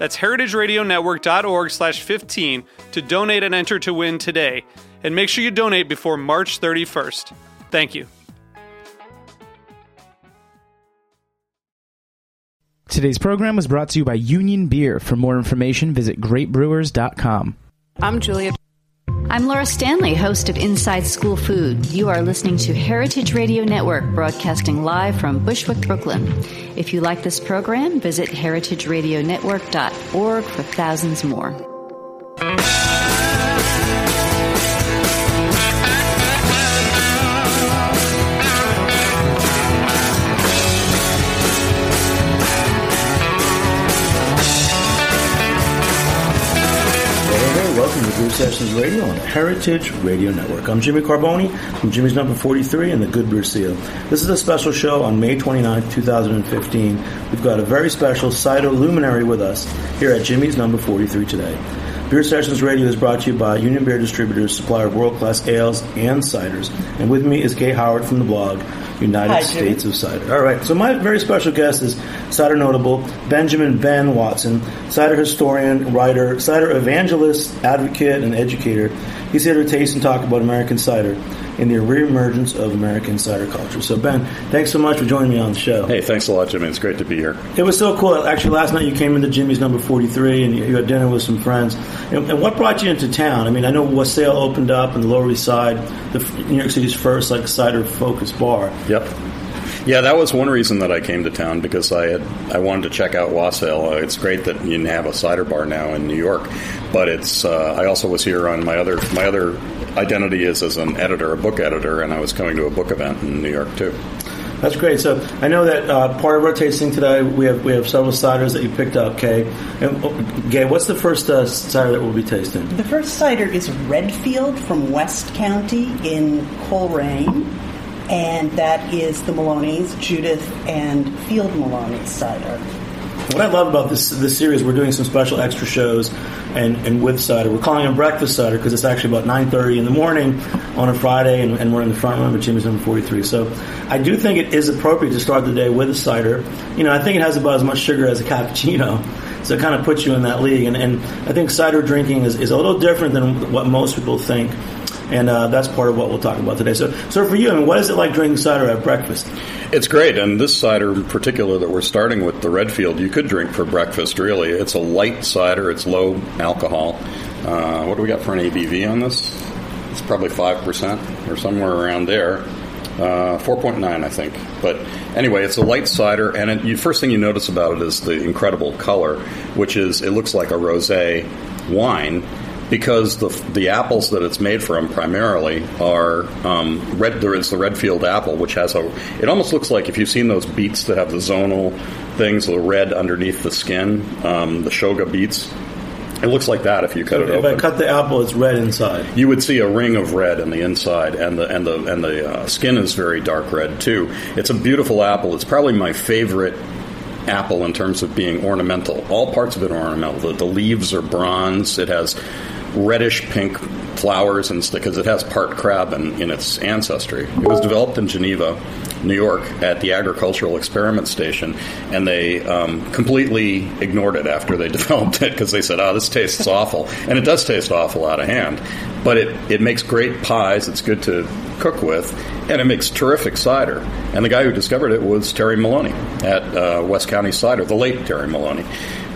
That's heritageradionetwork.org slash 15 to donate and enter to win today. And make sure you donate before March 31st. Thank you. Today's program was brought to you by Union Beer. For more information, visit greatbrewers.com. I'm Julia. I'm Laura Stanley, host of Inside School Food. You are listening to Heritage Radio Network, broadcasting live from Bushwick, Brooklyn. If you like this program, visit heritageradionetwork.org for thousands more. Sessions Radio on Heritage Radio Network. I'm Jimmy Carbone from Jimmy's Number 43 and the Good Beer Seal. This is a special show on May 29th, 2015. We've got a very special cider luminary with us here at Jimmy's Number 43 today. Beer Sessions Radio is brought to you by Union Beer Distributors, supplier of world-class ales and ciders. And with me is Gay Howard from the blog United Hi, States of Cider. All right, so my very special guest is cider notable Benjamin Ben Watson, cider historian, writer, cider evangelist, advocate, and educator. He's here to taste and talk about American cider and the reemergence of American cider culture. So, Ben, thanks so much for joining me on the show. Hey, thanks a lot, Jimmy. It's great to be here. It was so cool. Actually, last night you came into Jimmy's number 43 and you had dinner with some friends. And, and what brought you into town? I mean, I know Wassail opened up in the Lower East Side, the New York City's first like cider focused bar. Yep. Yeah, that was one reason that I came to town because I had I wanted to check out Wassail. Uh, it's great that you have a cider bar now in New York, but it's uh, I also was here on my other my other identity is as an editor, a book editor, and I was coming to a book event in New York too. That's great. So I know that uh, part of our tasting today, we have we have several ciders that you picked up, Kay. And oh, Gay, what's the first uh, cider that we'll be tasting? The first cider is Redfield from West County in Colrain, and that is the Maloney's, Judith and Field Maloney's cider. What I love about this this series, we're doing some special extra shows, and, and with cider, we're calling it breakfast cider because it's actually about nine thirty in the morning on a Friday, and, and we're in the front room at Jimmy's number forty three. So, I do think it is appropriate to start the day with a cider. You know, I think it has about as much sugar as a cappuccino, so it kind of puts you in that league. And, and I think cider drinking is, is a little different than what most people think. And uh, that's part of what we'll talk about today. So, so for you, I mean, what is it like drinking cider at breakfast? It's great, and this cider in particular that we're starting with, the Redfield, you could drink for breakfast. Really, it's a light cider. It's low alcohol. Uh, what do we got for an ABV on this? It's probably five percent or somewhere around there. Uh, 4.9, I think. But anyway, it's a light cider, and it, you, first thing you notice about it is the incredible color, which is it looks like a rosé wine because the the apples that it's made from primarily are um, red. There is the Redfield apple, which has a. It almost looks like if you've seen those beets that have the zonal things, the red underneath the skin, um, the Chioggia beets. It looks like that if you cut it if open. I cut the apple, it's red inside. You would see a ring of red in the inside, and the and the and the uh, skin is very dark red too. It's a beautiful apple. It's probably my favorite apple in terms of being ornamental. All parts of it are ornamental. The, the leaves are bronze. It has reddish pink flowers and stuff because it has part crab in, in its ancestry. It was developed in Geneva, New York, at the Agricultural Experiment Station, and they um, completely ignored it after they developed it because they said, "Oh, this tastes awful," and it does taste awful out of hand. But it it makes great pies. It's good to cook with, and it makes terrific cider. And the guy who discovered it was Terry Maloney at uh, West County Cider, the late Terry Maloney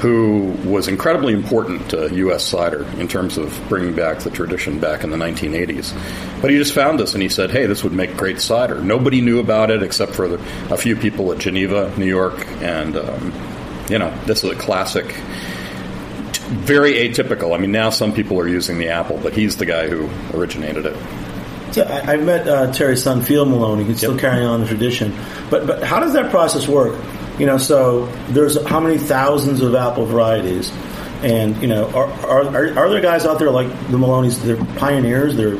who was incredibly important to U.S. cider in terms of bringing back the tradition back in the 1980s. But he just found this and he said, hey, this would make great cider. Nobody knew about it except for the, a few people at Geneva, New York, and, um, you know, this is a classic very atypical. I mean, now some people are using the apple, but he's the guy who originated it. Yeah, I, I've met uh, Terry's son, Field Maloney. He's still Yep. carrying on the tradition. But but how does that process work? You know, so there's how many thousands of apple varieties, and you know, are are, are, there guys out there like the Maloney's? They're pioneers. They're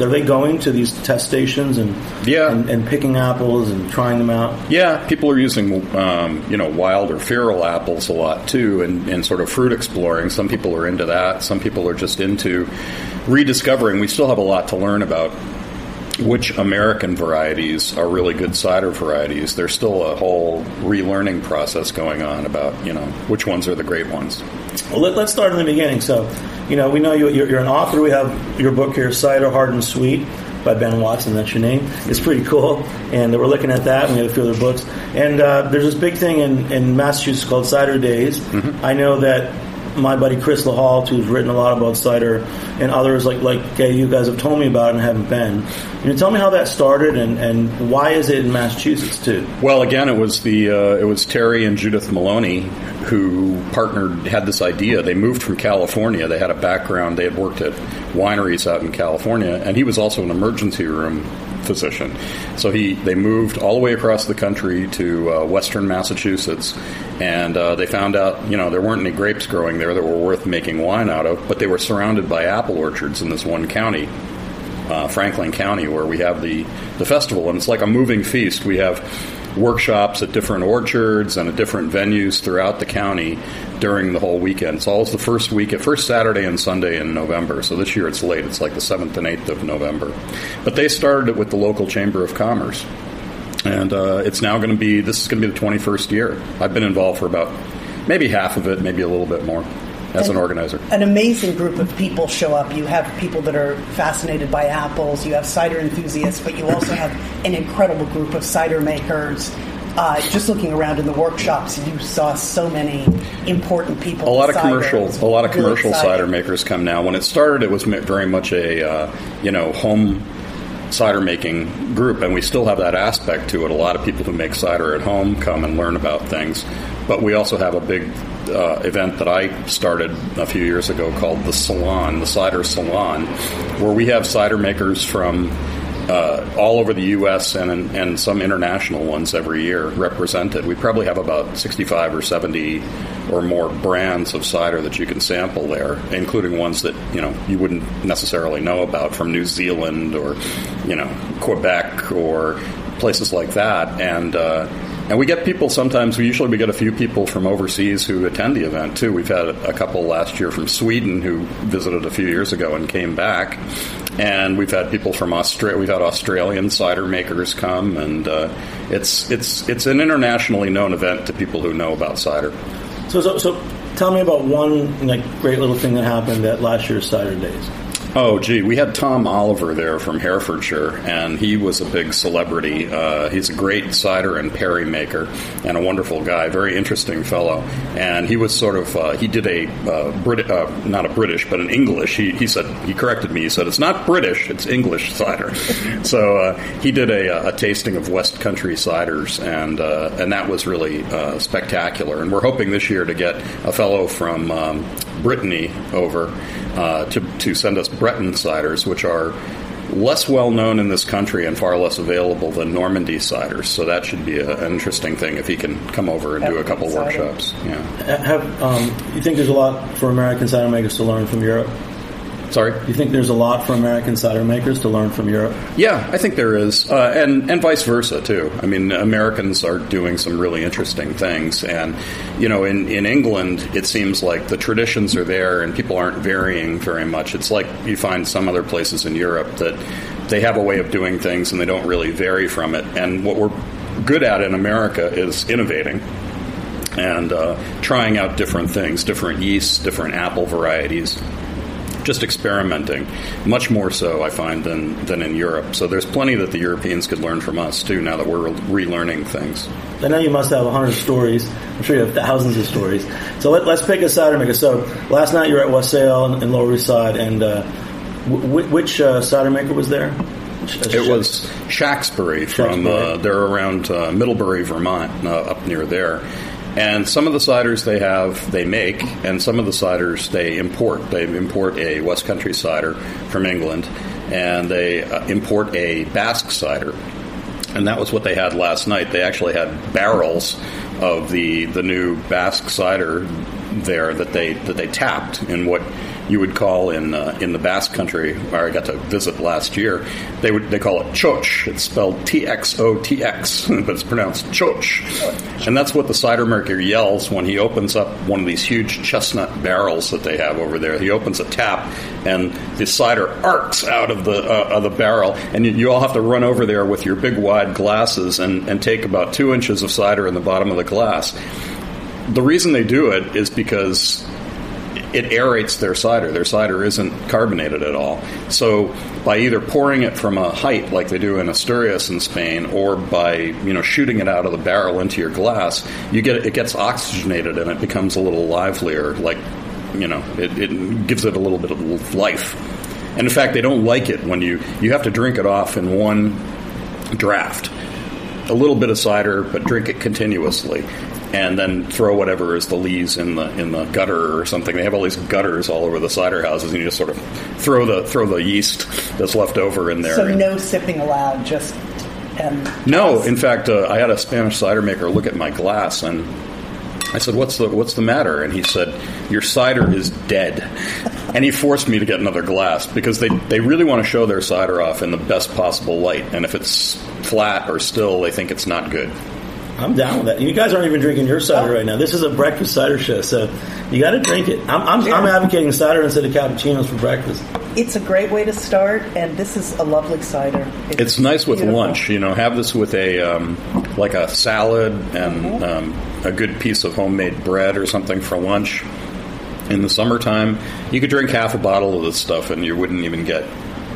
are they going to these test stations and Yeah. and, and picking apples and trying them out? Yeah, people are using um, you know wild or feral apples a lot too, and, and sort of fruit exploring. Some people are into that. Some people are just into rediscovering. We still have a lot to learn about which American varieties are really good cider varieties. There's still a whole relearning process going on about you know which ones are the great ones. Well, let, let's start in the beginning. So, you know, we know you, you're, you're an author. We have your book here, Cider Hard and Sweet, by Ben Watson. That's your name. It's pretty cool. And we're looking at that, and we have a few other books. And uh, there's this big thing in, in Massachusetts called Cider Days. I know that my buddy Chris LaHalt, who's written a lot about cider, and others like like you guys have told me about and haven't been. You tell me how that started, and, and why is it in Massachusetts too? Well, again, it was the uh, it was Terry and Judith Maloney who partnered had this idea. They moved from California. They had a background. They had worked at wineries out in California, and he was also an emergency room physician. So he they moved all the way across the country to uh, Western Massachusetts, and uh, they found out you know there weren't any grapes growing there that were worth making wine out of, but they were surrounded by apple orchards in this one county uh, Franklin County, where we have the, the festival, and it's like a moving feast. We have workshops at different orchards and at different venues throughout the county during the whole weekend. It's always the first week, first Saturday and Sunday in November. So this year it's late. It's like the seventh and eighth of November. But they started it with the local chamber of commerce, and uh, it's now going to be. This is going to be the twenty first year. I've been involved for about maybe half of it, maybe a little bit more, as an organizer. An amazing group of people show up. You have people that are fascinated by apples, you have cider enthusiasts, but you also have an incredible group of cider makers. Uh, just looking around in the workshops, you saw so many important people. a lot of commercial a lot of really commercial exciting. cider makers come now when it started it was very much a uh, you know home cider making group and we still have that aspect to it a lot of people who make cider at home come and learn about things but we also have a big uh, event that I started a few years ago called the Salon, the Cider Salon, where we have cider makers from uh, all over the U.S. and and some international ones every year represented. We probably have about 65 or 70 or more brands of cider that you can sample there, including ones that you know you wouldn't necessarily know about from New Zealand or you know Quebec or places like that, and. Uh, and we get people sometimes. We usually we get a few people from overseas who attend the event too. We've had a couple last year from Sweden who visited a few years ago and came back, and we've had people from Australia. We've had Australian cider makers come, and uh, it's it's it's an internationally known event to people who know about cider. So, so, so tell me about one like great little thing that happened at last year's Cider Days. Oh, gee, we had Tom Oliver there from Herefordshire, and he was a big celebrity. Uh, he's a great cider and perry maker, and a wonderful guy, very interesting fellow. And he was sort of uh, he did a uh, Brit, uh, not a British, but an English. He, he said he corrected me. He said it's not British, it's English cider. so uh, he did a, a tasting of West Country ciders, and uh, and that was really uh, spectacular. And we're hoping this year to get a fellow from um, Brittany over uh, to to send us Breton ciders, which are less well known in this country and far less available than Normandy ciders. So that should be a, an interesting thing if he can come over and do a couple exciting. workshops. Yeah. Have um, you think there's a lot for American cider makers to learn from Europe? Sorry. Do you think there's a lot for American cider makers to learn from Europe? Yeah, I think there is, uh, and and vice versa too. I mean, Americans are doing some really interesting things, and you know, in in England, it seems like the traditions are there, and people aren't varying very much. It's like you find some other places in Europe that they have a way of doing things, and they don't really vary from it. And what we're good at in America is innovating and uh, trying out different things, different yeasts, different apple varieties just experimenting, much more so I find than than in Europe. So there's plenty that the Europeans could learn from us too. Now that we're relearning things. I know you must have a hundred stories I'm sure you have thousands of stories. So let, us pick a cider maker. So last night you were at Wassail in, in Lower East Side, and uh, w- which uh, cider maker was there? It was Shacksbury from uh, they're around uh, Middlebury, Vermont, uh, up near there. And some of the ciders they have, they make, and some of the ciders they import. They import a West Country cider from England, and they uh, import a Basque cider. And that was what they had last night. They actually had barrels of the the new Basque cider there that they that they tapped in what you would call in uh, in the Basque Country, where I got to visit last year. They would they call it choch. It's spelled T X O T X, but it's pronounced choch. And that's what the cider maker yells when he opens up one of these huge chestnut barrels that they have over there. He opens a tap, and the cider arcs out of the uh, of the barrel, and you, you all have to run over there with your big wide glasses and, and take about two inches of cider in the bottom of the glass. The reason they do it is because it aerates their cider. Their cider isn't carbonated at all. So by either pouring it from a height like they do in Asturias in Spain, or by you know shooting it out of the barrel into your glass, you get it gets oxygenated and it becomes a little livelier. Like you know, it, it gives it a little bit of life. And in fact, they don't like it when you you have to drink it off in one draft a little bit of cider, but drink it continuously and then throw whatever is the lees in the in the gutter or something. They have all these gutters all over the cider houses, and you just sort of throw the throw the yeast that's left over in there. So no sipping allowed. Just um, no. In fact, uh, I had a Spanish cider maker look at my glass and. I said, "What's the what's the matter?" And he said, "Your cider is dead." and he forced me to get another glass because they they really want to show their cider off in the best possible light. And if it's flat or still, they think it's not good. I'm down with that. You guys aren't even drinking your cider right now. This is a breakfast cider show, so you got to drink it. I'm, I'm, I'm, advocating cider instead of cappuccinos for breakfast. It's a great way to start, and this is a lovely cider. It's, it's nice with beautiful. lunch. You know, have this with a um, like a salad and mm-hmm. um, a good piece of homemade bread or something for lunch. In the summertime, you could drink half a bottle of this stuff, and you wouldn't even get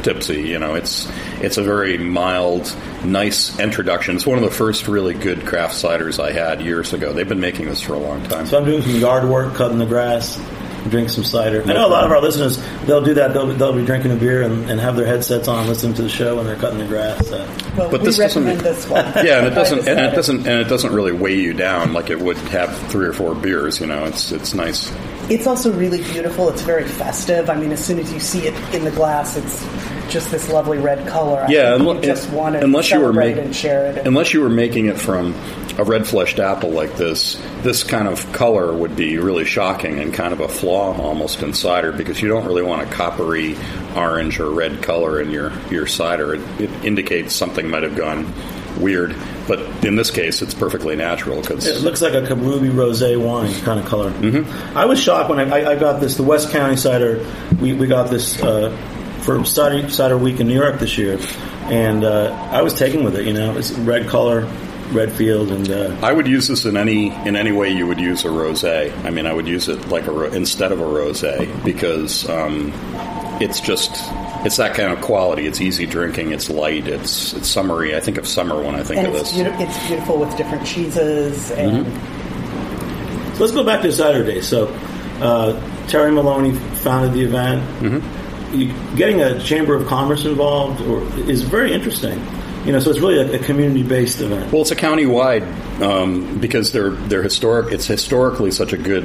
tipsy. You know, it's it's a very mild, nice introduction. It's one of the first really good craft ciders I had years ago. They've been making this for a long time. So I'm doing some yard work, cutting the grass, drink some cider. I know a lot of our listeners they'll do that. They'll, they'll be drinking a beer and, and have their headsets on, listening to the show when they're cutting the grass. So. Well, but this doesn't. This yeah, and it doesn't. And it doesn't. And it doesn't really weigh you down like it would have three or four beers. You know, it's it's nice. It's also really beautiful. It's very festive. I mean, as soon as you see it in the glass, it's just this lovely red color. yeah, you just want to unless you were making and share it. unless you were making it from a red fleshed apple like this, this kind of color would be really shocking and kind of a flaw almost in cider because you don't really want a coppery orange or red color in your your cider. It, it indicates something might have gone weird. But in this case, it's perfectly natural because it looks like a Ruby rosé wine kind of color. Mm-hmm. I was shocked when I, I, got this. The West County cider. We, we got this uh, for cider, cider week in New York this year, and uh, I was taken with it. You know, it's red color, red field, and uh, I would use this in any in any way you would use a rosé. I mean, I would use it like a instead of a rosé because um, it's just it's that kind of quality. It's easy drinking. It's light. It's it's summery. I think of summer when I think and of it's this. Be- it's beautiful with different cheeses. And mm-hmm. so let's go back to Saturday. So uh, Terry Maloney founded the event. Mm-hmm you, getting a chamber of commerce involved or, is very interesting. You know, so it's really a, a community-based event. Well, it's a county-wide um, because they're they're historic. It's historically such a good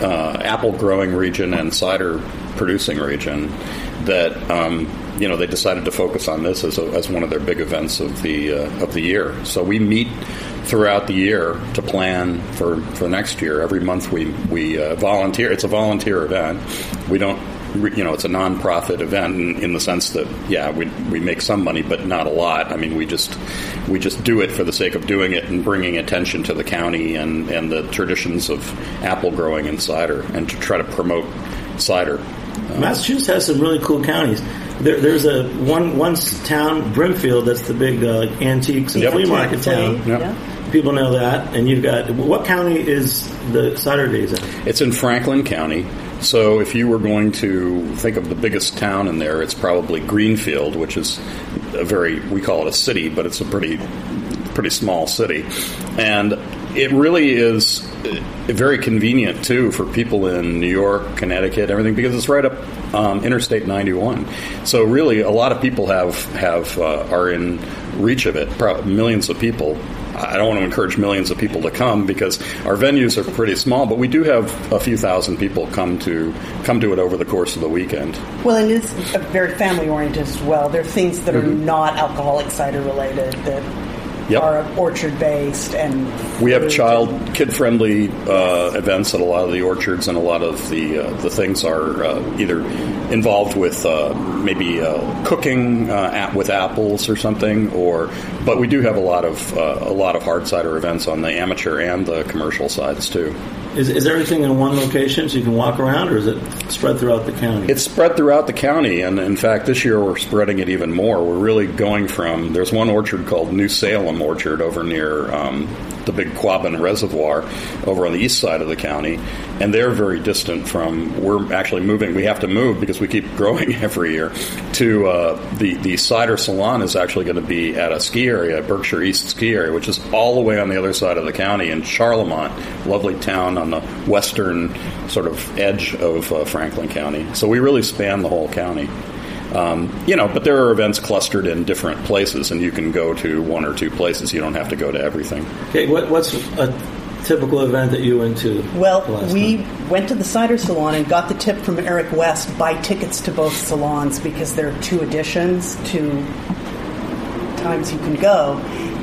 uh, apple growing region and cider producing region that um, you know they decided to focus on this as, a, as one of their big events of the uh, of the year. So we meet throughout the year to plan for, for next year. Every month we we uh, volunteer. It's a volunteer event. We don't you know, it's a nonprofit event in, in, the sense that, yeah, we, we make some money, but not a lot. I mean, we just we just do it for the sake of doing it and bringing attention to the county and, and the traditions of apple growing and cider, and to try to promote cider. Massachusetts has some really cool counties. There, there's a one one town, Brimfield, that's the big uh, antiques and yep. flea market town. Yep. Yeah people know that. And you've got what county is the cider days in? It's in Franklin County. So if you were going to think of the biggest town in there, it's probably Greenfield, which is a very we call it a city, but it's a pretty pretty small city. And it really is uh, very convenient too for people in New York, Connecticut, everything because it's right up um, Interstate 91. So really, a lot of people have have uh, are in reach of it. Pro- millions of people. I don't want to encourage millions of people to come because our venues are pretty small, but we do have a few thousand people come to come to it over the course of the weekend. Well, and it's very family oriented as well. There are things that are Mm-hmm. not alcoholic cider related that Yep. are orchard based and We have child, kid-friendly uh, events at a lot of the orchards, and a lot of the uh, the things are uh, either involved with uh, maybe uh, cooking uh, at, with apples or something, or but we do have a lot of uh, a lot of hard cider events on the amateur and the commercial sides too. Is, is everything in one location so you can walk around, or is it spread throughout the county? It's spread throughout the county, and in fact, this year we're spreading it even more. We're really going from there's one orchard called New Salem Orchard over near um, the big Quabbin Reservoir over on the east side of the county, and they're very distant from. We're actually moving. We have to move because we keep growing every year. To uh, the the cider salon is actually going to be at a ski area, Berkshire East ski area, which is all the way on the other side of the county in Charlemont, lovely town on the western sort of edge of uh, Franklin County. So we really span the whole county. Um, you know, but there are events clustered in different places, and you can go to one or two places. You don't have to go to everything. Okay, what, what's a typical event that you went to? Well, we time? went to the cider salon and got the tip from Eric West buy tickets to both salons because there are two editions, two times you can go.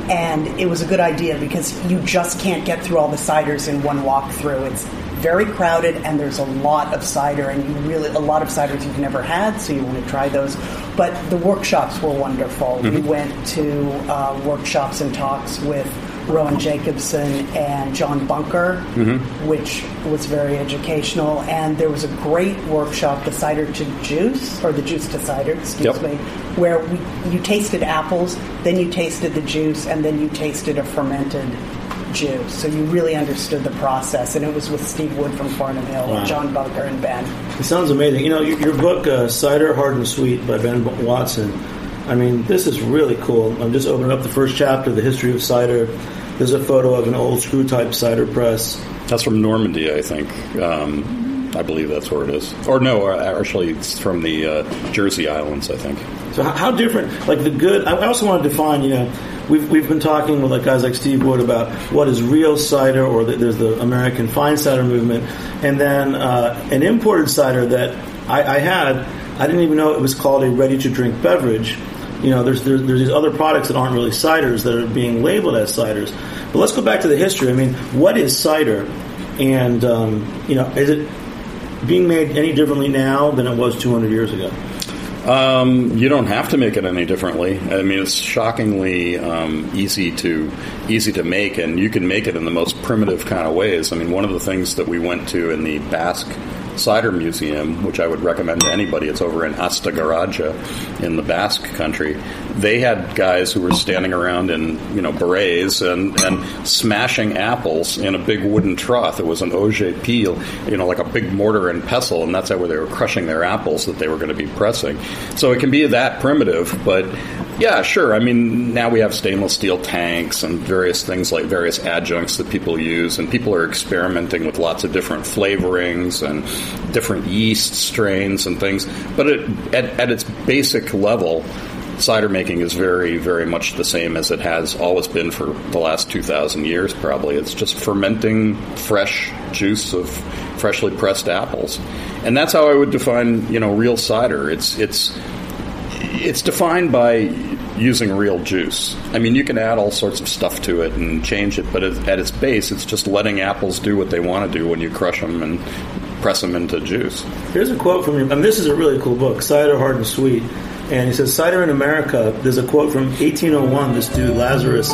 And it was a good idea because you just can't get through all the ciders in one walkthrough. It's very crowded and there's a lot of cider and you really a lot of ciders you've never had, so you want to try those. But the workshops were wonderful. We went to uh, workshops and talks with Rowan Jacobsen and John Bunker, which was very educational. And there was a great workshop, the cider to juice, or the juice to cider, excuse Yep. me, where we, you tasted apples, then you tasted the juice, and then you tasted a fermented juice. So you really understood the process. And it was with Steve Wood from Farnum Hill, Wow. John Bunker, and Ben. It sounds amazing. You know, your, your book, uh, Cider Hard and Sweet by Ben Watson. I mean, this is really cool. I'm just opening up the first chapter, The History of Cider. There's a photo of an old screw type cider press. That's from Normandy, I think. Um, I believe that's where it is. Or no, uh, actually, it's from the uh, Jersey Islands, I think. So how, how different? Like the good. I also want to define. You know, we've we've been talking with like guys like Steve Wood about what is real cider, or the, there's the American fine cider movement, and then uh, an imported cider that I, I had. I didn't even know it was called a ready to drink beverage. You know, there's, there's there's these other products that aren't really ciders that are being labeled as ciders. But let's go back to the history. I mean, what is cider? And um, you know, is it being made any differently now than it was 200 years ago? Um, you don't have to make it any differently. I mean, it's shockingly um, easy to easy to make, and you can make it in the most primitive kind of ways. I mean, one of the things that we went to in the Basque Cider Museum, which I would recommend to anybody, it's over in Astigarraga in the Basque country. They had guys who were standing around in you know berets and, and smashing apples in a big wooden trough. It was an auge peel, you know, like a big mortar and pestle, and that's how they were crushing their apples that they were going to be pressing. So it can be that primitive, but yeah, sure. I mean, now we have stainless steel tanks and various things like various adjuncts that people use, and people are experimenting with lots of different flavorings and different yeast strains and things. But it, at, at its basic level, cider making is very, very much the same as it has always been for the last 2,000 years, probably. It's just fermenting fresh juice of freshly pressed apples. And that's how I would define, you know, real cider. It's, it's, it's defined by using real juice. I mean, you can add all sorts of stuff to it and change it, but at at its base, it's just letting apples do what they want to do when you crush them and press them into juice. Here's a quote from your, and this is a really cool book, Cider Hard and Sweet. And he says, Cider in America, there's a quote from 1801, this dude, Lazarus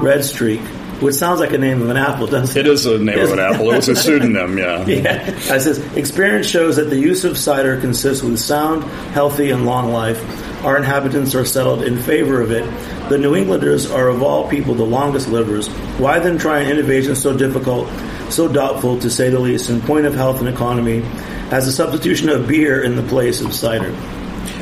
Redstreak, which sounds like a name of an apple, doesn't it? It is a name of an apple. It was a pseudonym, yeah. Yeah. It says, experience shows that the use of cider consists with sound, healthy, and long life. Our inhabitants are settled in favor of it. The New Englanders are of all people the longest livers. Why then try an innovation so difficult, so doubtful, to say the least, in point of health and economy, as the substitution of beer in the place of cider?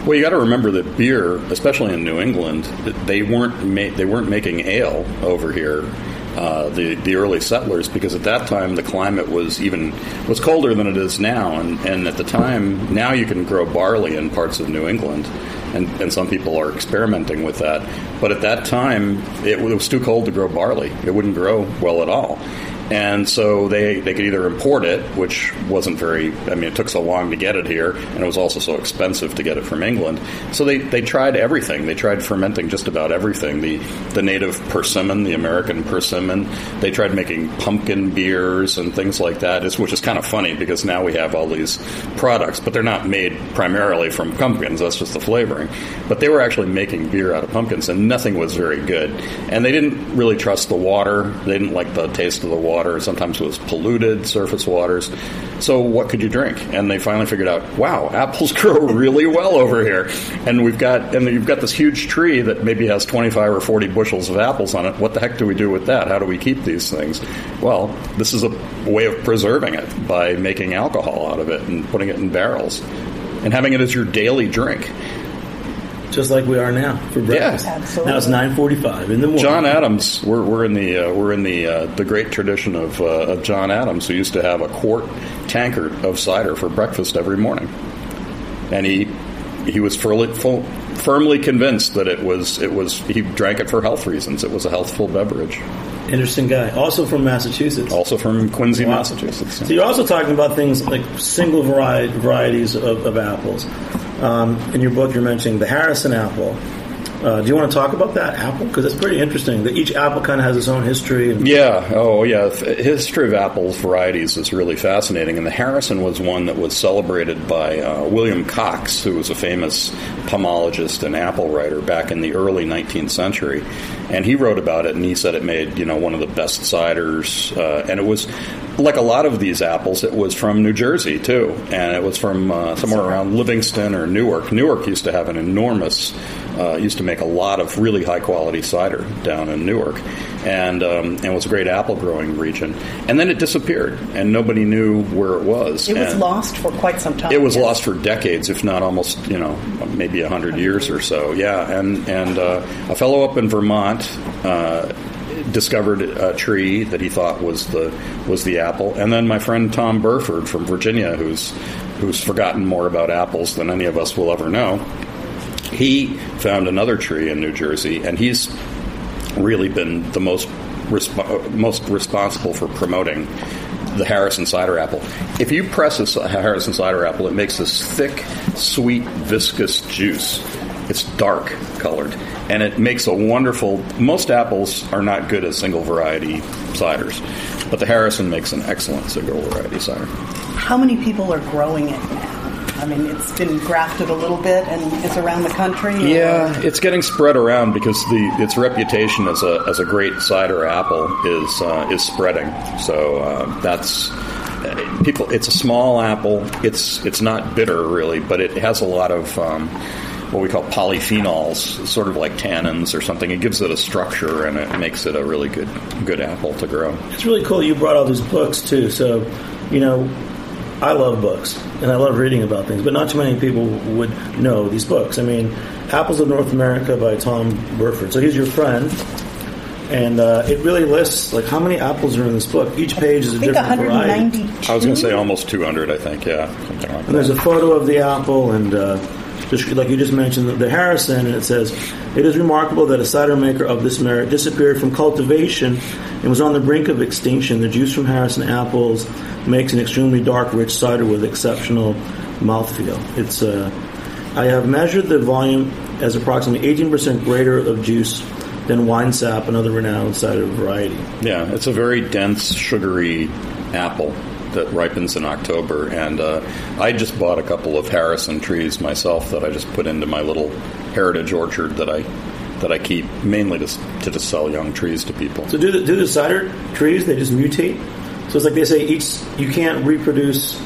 Well, you got to remember that beer, especially in New England, they weren't ma- they weren't making ale over here. Uh, the the early settlers because at that time the climate was even was colder than it is now, and, and at the time now you can grow barley in parts of New England, and, and some people are experimenting with that. But at that time it was too cold to grow barley; it wouldn't grow well at all. And so they, they could either import it, which wasn't very, I mean, it took so long to get it here, and it was also so expensive to get it from England. So they, they tried everything. They tried fermenting just about everything the, the native persimmon, the American persimmon. They tried making pumpkin beers and things like that, which is kind of funny because now we have all these products, but they're not made primarily from pumpkins. That's just the flavoring. But they were actually making beer out of pumpkins, and nothing was very good. And they didn't really trust the water, they didn't like the taste of the water water. Sometimes it was polluted surface waters. So what could you drink? And they finally figured out, wow, apples grow really well over here. And we've got and you've got this huge tree that maybe has 25 or 40 bushels of apples on it. What the heck do we do with that? How do we keep these things? Well, this is a way of preserving it by making alcohol out of it and putting it in barrels and having it as your daily drink just like we are now for breakfast. Yeah. Absolutely. Now it's nine forty-five in the morning. John Adams, we're, we're in the uh, we're in the uh, the great tradition of, uh, of John Adams, who used to have a quart tankard of cider for breakfast every morning, and he he was firmly, full, firmly convinced that it was it was he drank it for health reasons. It was a healthful beverage. Interesting guy. Also from Massachusetts. Also from Quincy, wow. Massachusetts. So you're also talking about things like single variety, varieties of, of apples. Um, in your book, you're mentioning the Harrison apple. Uh, do you want to talk about that apple? Because it's pretty interesting. That each apple kind of has its own history. And- yeah. Oh, yeah. History of apples varieties is really fascinating. And the Harrison was one that was celebrated by uh, William Coxe, who was a famous pomologist and apple writer back in the early 19th century. And he wrote about it, and he said it made you know one of the best ciders. Uh, and it was like a lot of these apples, it was from New Jersey too, and it was from uh, somewhere around Livingston or Newark. Newark used to have an enormous, uh, used to make a lot of really high quality cider down in Newark, and um, and was a great apple growing region. And then it disappeared, and nobody knew where it was. It was and lost for quite some time. It was yes. lost for decades, if not almost you know maybe hundred years or so. Yeah, and and uh, a fellow up in Vermont uh, discovered a tree that he thought was the was the apple, and then my friend Tom Burford from Virginia, who's who's forgotten more about apples than any of us will ever know. He found another tree in New Jersey, and he's really been the most resp- most responsible for promoting the Harrison cider apple. If you press a Harrison cider apple, it makes this thick, sweet, viscous juice. It's dark colored, and it makes a wonderful. Most apples are not good as single variety ciders, but the Harrison makes an excellent single variety cider. How many people are growing it now? I mean, it's been grafted a little bit, and it's around the country. Or? Yeah, it's getting spread around because the its reputation as a as a great cider apple is uh, is spreading. So uh, that's uh, people. It's a small apple. It's it's not bitter really, but it has a lot of. Um, what we call polyphenols, sort of like tannins or something. It gives it a structure and it makes it a really good good apple to grow. It's really cool. You brought all these books too. So, you know, I love books and I love reading about things, but not too many people would know these books. I mean, Apples of North America by Tom Burford. So he's your friend. And uh, it really lists like how many apples are in this book. Each page is a different variety. I was going to say almost 200, I think. Yeah, like and there's a photo of the apple, and uh, just like you just mentioned, the Harrison, and it says, It is remarkable that a cider maker of this merit disappeared from cultivation and was on the brink of extinction. The juice from Harrison apples makes an extremely dark, rich cider with exceptional mouthfeel. It's uh, I have measured the volume as approximately 18% greater of juice than Winesap, another renowned cider variety. Yeah, it's a very dense, sugary apple that ripens in October. And uh, I just bought a couple of Harrison trees myself that I just put into my little heritage orchard that I that I keep mainly to, to just sell young trees to people. So do the, do the cider trees they just mutate? So it's like they say each you can't reproduce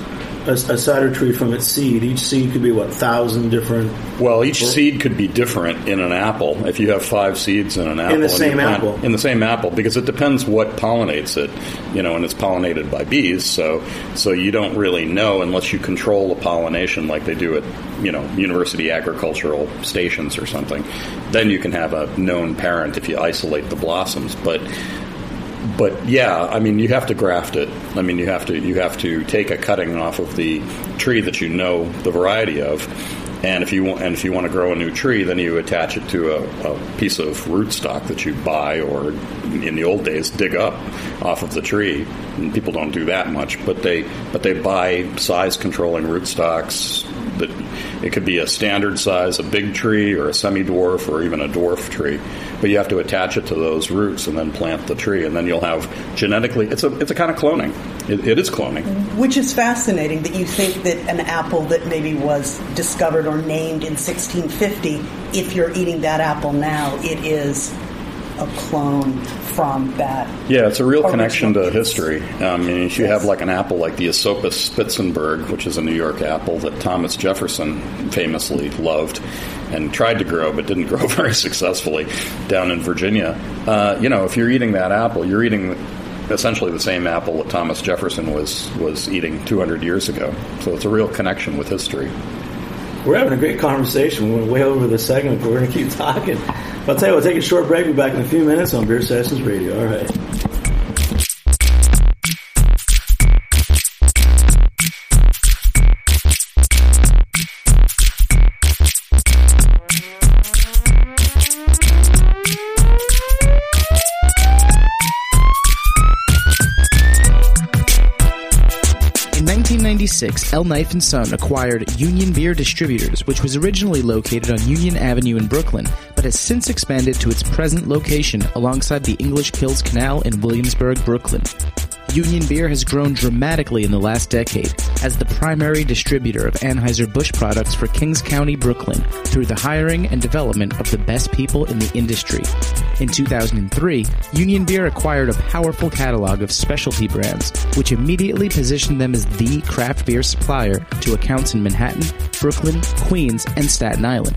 a, a, cider tree from its seed. Each seed could be what thousand different. Well, each seed could be different in an apple. If you have five seeds in an apple, in the same plant, apple, in the same apple, because it depends what pollinates it. You know, and it's pollinated by bees, so so you don't really know unless you control the pollination, like they do at you know university agricultural stations or something. Then you can have a known parent if you isolate the blossoms, but but yeah, I mean, you have to graft it. I mean, you have to you have to take a cutting off of the tree that you know the variety of, and if you want, and if you want to grow a new tree, then you attach it to a, a piece of rootstock that you buy, or in the old days, dig up off of the tree. And people don't do that much, but they but they buy size controlling rootstocks that it could be a standard size, a big tree, or a semi dwarf, or even a dwarf tree. But you have to attach it to those roots and then plant the tree, and then you'll have genetically. It's a it's a kind of cloning. it, it is cloning, Which is fascinating that you think that an apple that maybe was discovered or named in 1650, if you're eating that apple now, it is a clone from that. Yeah, it's a real connection to history. I mean, if you Yes. have like an apple like the Esopus Spitzenberg, which is a New York apple that Thomas Jefferson famously loved and tried to grow but didn't grow very successfully down in Virginia, uh, you know, if you're eating that apple, you're eating essentially the same apple that Thomas Jefferson was was eating 200 years ago. So it's a real connection with history. We're having a great conversation. We're way over the segment, but we're going to keep talking. I'll tell you, we'll take a short break. We'll be back in a few minutes on Beer Sessions Radio. All right. 1996, L. Knife and Son acquired Union Beer Distributors, which was originally located on Union Avenue in Brooklyn, but has since expanded to its present location alongside the English Kills Canal in Williamsburg, Brooklyn. Union Beer has grown dramatically in the last decade as the primary distributor of Anheuser-Busch products for Kings County, Brooklyn, through the hiring and development of the best people in the industry. In 2003, Union Beer acquired a powerful catalog of specialty brands, which immediately positioned them as the craft beer supplier to accounts in Manhattan, Brooklyn, Queens, and Staten Island.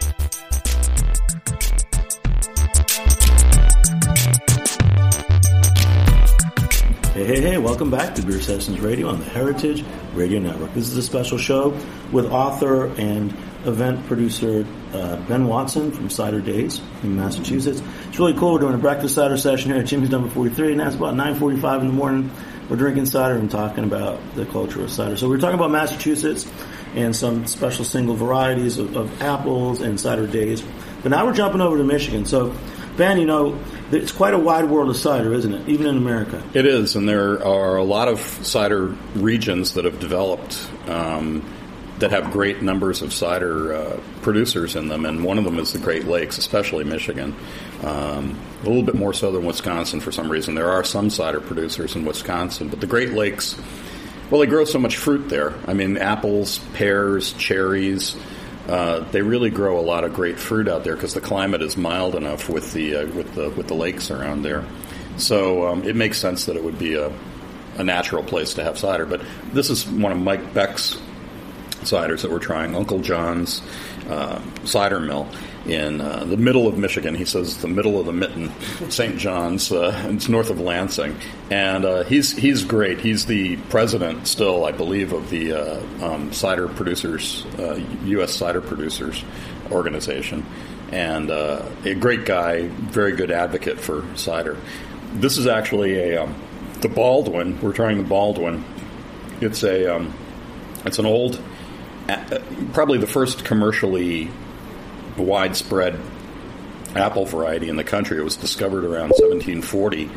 Hey, hey, hey, welcome back to Beer Sessions Radio on the Heritage Radio Network. This is a special show with author and event producer uh, Ben Watson from Cider Days in Massachusetts. It's really cool. We're doing a breakfast cider session here at Jimmy's number 43, and that's about 9.45 in the morning. We're drinking cider and talking about the culture of cider. So we're talking about Massachusetts and some special single varieties of, of apples and cider days. But now we're jumping over to Michigan. So, Ben, you know, it's quite a wide world of cider, isn't it? Even in America. It is, and there are a lot of cider regions that have developed um, that have great numbers of cider uh, producers in them, and one of them is the Great Lakes, especially Michigan. Um, a little bit more so than Wisconsin for some reason. There are some cider producers in Wisconsin, but the Great Lakes, well, they grow so much fruit there. I mean, apples, pears, cherries. Uh, they really grow a lot of great fruit out there because the climate is mild enough with the uh, with the with the lakes around there. So um, it makes sense that it would be a, a natural place to have cider. But this is one of Mike Beck's ciders that we're trying, Uncle John's uh, cider mill in uh, the middle of Michigan. He says the middle of the mitten, St. John's. Uh, it's north of Lansing, and uh, he's he's great. He's the president still, I believe, of the uh, um, cider producers, uh, U.S. cider producers organization, and uh, a great guy, very good advocate for cider. This is actually a um, the Baldwin. We're trying the Baldwin. It's a um, it's an old, uh, probably the first commercially widespread apple variety in the country. It was discovered around 1740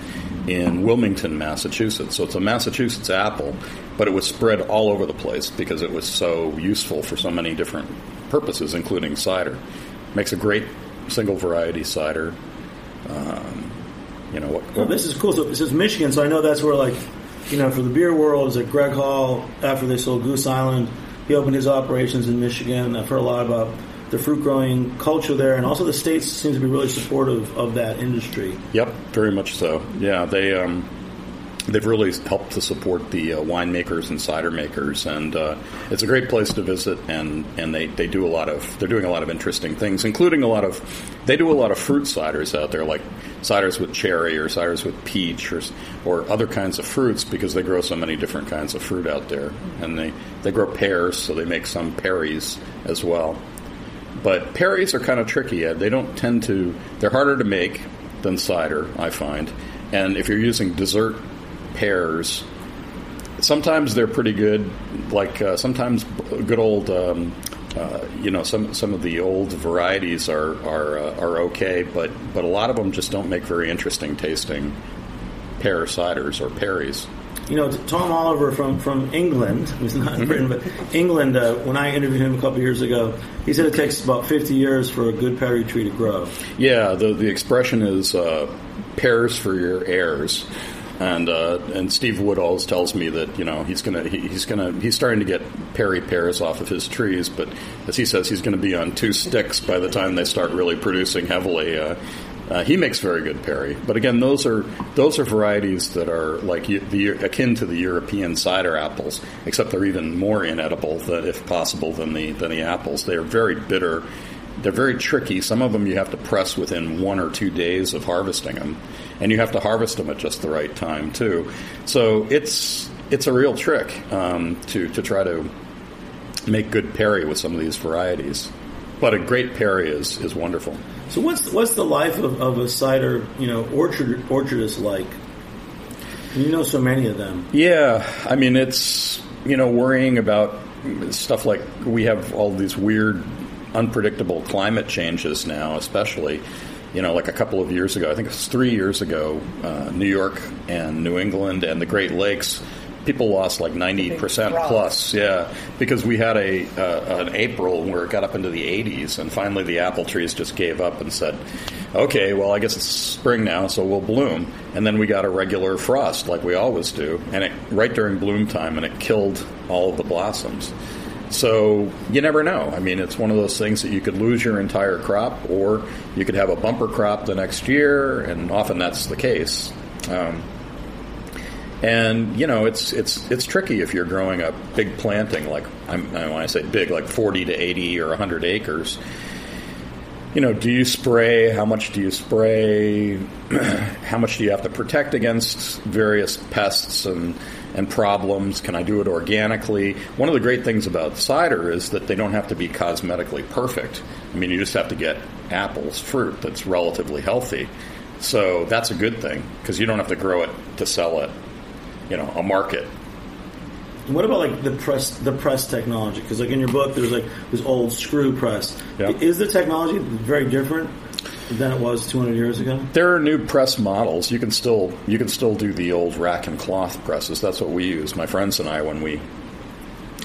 in Wilmington, Massachusetts. So it's a Massachusetts apple, but it was spread all over the place because it was so useful for so many different purposes, including cider. Makes a great single variety cider. Um, you know what? Well, this is cool. So this is Michigan, so I know that's where, like, you know, for the beer world, is that Greg Hall, after they sold Goose Island, he opened his operations in Michigan. I've heard a lot about the fruit growing culture there, and also the states seem to be really supportive of that industry. Yep, very much so. Yeah, they um, they've really helped to support the uh, winemakers and cider makers, and uh, it's a great place to visit. And, and they, they do a lot of they're doing a lot of interesting things, including a lot of they do a lot of fruit ciders out there, like ciders with cherry or ciders with peach or or other kinds of fruits, because they grow so many different kinds of fruit out there, and they they grow pears, so they make some perries as well. But perries are kind of tricky. They don't tend to. They're harder to make than cider, I find. And if you're using dessert pears. Sometimes they're pretty good. Like uh, sometimes good old, um, uh, you know, some some of the old varieties are are uh, are okay, but but a lot of them just don't make very interesting tasting pear ciders or perries. You know, Tom Oliver from, from England, who's not in Britain, but England, uh, when I interviewed him a couple years ago, he said it takes about 50 years for a good perry tree to grow. Yeah, the, the expression is uh, pears for your heirs. And uh, and Steve Wood always tells me that you know he's gonna he, he's gonna he's starting to get perry pears off of his trees, but as he says, he's going to be on two sticks by the time they start really producing heavily. Uh, uh, he makes very good perry, but again, those are those are varieties that are like the, akin to the European cider apples, except they're even more inedible, than, if possible, than the than the apples. They are very bitter. They're very tricky. Some of them you have to press within one or two days of harvesting them and you have to harvest them at just the right time too. So it's it's a real trick um, to to try to make good perry with some of these varieties. But a great perry is is wonderful. So what's what's the life of, of a cider you know orchard orchardist like? You know so many of them. Yeah, I mean it's you know worrying about stuff like we have all these weird unpredictable climate changes now, especially you know, like a couple of years ago, I think it was three years ago, uh, New York and New England and the Great Lakes, people lost like 90% plus. Yeah, because we had a uh, an April where it got up into the 80s, and finally the apple trees just gave up and said, okay, well, I guess it's spring now, so we'll bloom. And then we got a regular frost like we always do, and it right during bloom time, and it killed all of the blossoms. So you never know. I mean, it's one of those things that you could lose your entire crop, or you could have a bumper crop the next year, and often that's the case. Um, and you know, it's it's it's tricky if you're growing a big planting like I'm, when I say big, like 40 to 80 or 100 acres. You know, do you spray? How much do you spray? how much do you have to protect against various pests and and problems? Can I do it organically? One of the great things about cider is that they don't have to be cosmetically perfect. I mean, you just have to get apples, fruit that's relatively healthy. So that's a good thing because you don't have to grow it to sell it, you know, a market. What about like the press, the press technology? Because like in your book, there's like this old screw press. Is the technology very different? than it was 200 years ago? There are new press models. You can still you can still do the old rack and cloth presses. That's what we use. My friends and I when we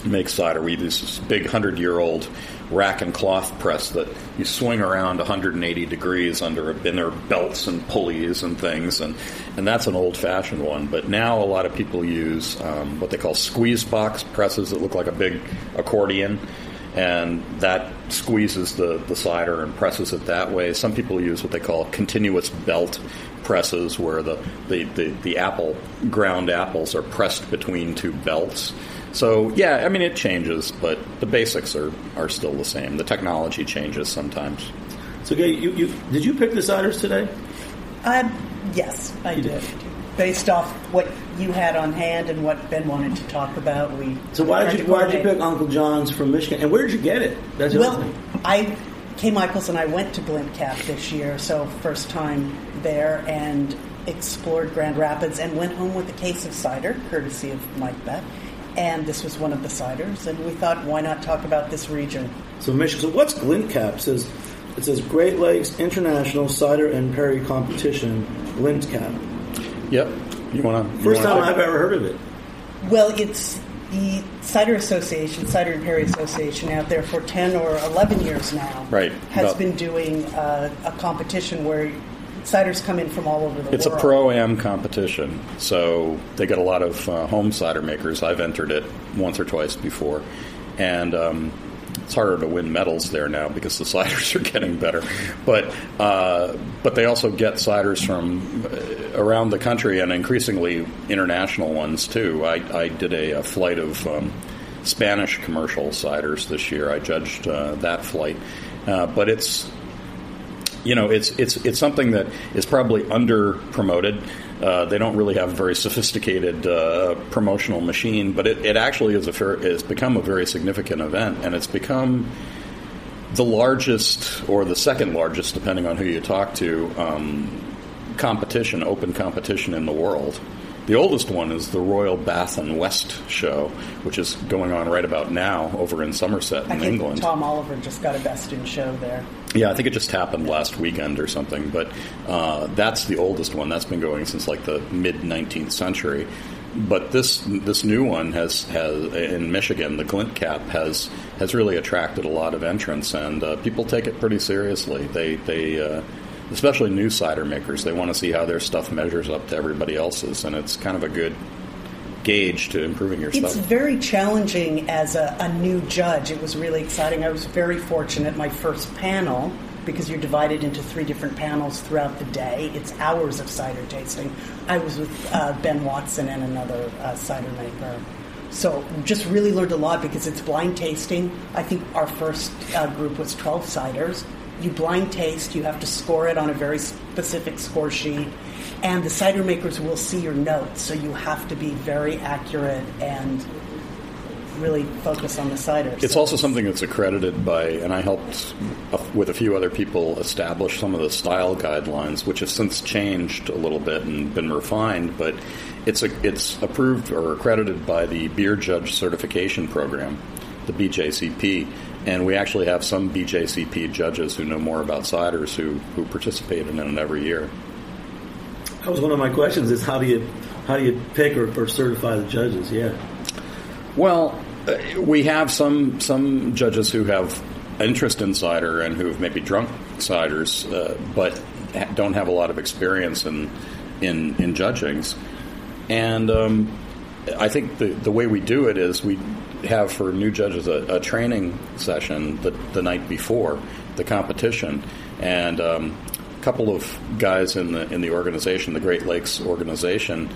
make cider, we use this big hundred year old rack and cloth press that you swing around 180 degrees under a, in their belts and pulleys and things, and and that's an old fashioned one. But now a lot of people use um, what they call squeeze box presses that look like a big accordion and that squeezes the, the cider and presses it that way. Some people use what they call continuous belt presses, where the, the, the, the apple ground apples are pressed between two belts. So yeah, I mean it changes, but the basics are, are still the same. The technology changes sometimes. So, okay, you, you, did you pick the ciders today? Uh, yes, I did. did. Based off what you had on hand and what Ben wanted to talk about. We so why did you why did you pick Uncle John's from Michigan and where did you get it? That's well, I Kay Michaels and I went to Glint Cap this year, so first time there and explored Grand Rapids and went home with a case of cider, courtesy of Mike Beck. And this was one of the ciders, and we thought, why not talk about this region? So Michigan. So what's Glint Cap? It says it says Great Lakes International Cider and Perry Competition, Glint Cap. Yep. You want to? First time I've ever heard of it. Well, it's the Cider Association, Cider and Perry Association, out there for ten or eleven years now. Right. Has About, been doing uh, a competition where ciders come in from all over the it's world. It's a pro am competition, so they get a lot of uh, home cider makers. I've entered it once or twice before, and. Um, it's harder to win medals there now because the ciders are getting better. But uh, but they also get ciders from uh, around the country and increasingly international ones too. I, I did a, a, flight of um, Spanish commercial ciders this year. I judged uh, that flight, uh, but it's you know it's it's it's something that is probably under promoted. Uh, they don't really have a very sophisticated uh, promotional machine, but it, it actually is a fair, has become a very significant event, and it's become the largest or the second largest, depending on who you talk to, um, competition, open competition in the world. The oldest one is the Royal Bath and West Show, which is going on right about now over in Somerset in I think England. Tom Oliver just got a Best in Show there. Yeah, I think it just happened last weekend or something. But uh, that's the oldest one. That's been going since like the mid 19th century. But this this new one has has in Michigan, the Glint Cap has has really attracted a lot of entrants, and uh, people take it pretty seriously. They they uh, especially new cider makers, they want to see how their stuff measures up to everybody else's, and it's kind of a good gauge to improving your it's stuff. very challenging as a, a, new judge. It was really exciting. I was very fortunate. My first panel, because you're divided into three different panels throughout the day, it's hours of cider tasting. I was with uh, Ben Watson and another uh, cider maker. So just really learned a lot because it's blind tasting. I think our first uh, group was 12 ciders you blind taste, you have to score it on a very specific score sheet, and the cider makers will see your notes, so you have to be very accurate and really focus on the cider. It's also something that's accredited by, and I helped with a few other people establish some of the style guidelines, which have since changed a little bit and been refined, but it's a, it's approved or accredited by the Beer Judge Certification Program, the BJCP and we actually have some BJCP judges who know more about ciders who, who participate in it every year. That was one of my questions: is how do you how do you pick or, or certify the judges? Yeah. Well, uh, we have some some judges who have interest in cider and who've maybe drunk ciders, uh, but don't have a lot of experience in in, in judgings. And um, I think the the way we do it is we have for new judges a, a training session the, the night before the competition, and um, a couple of guys in the in the organization, the Great Lakes organization.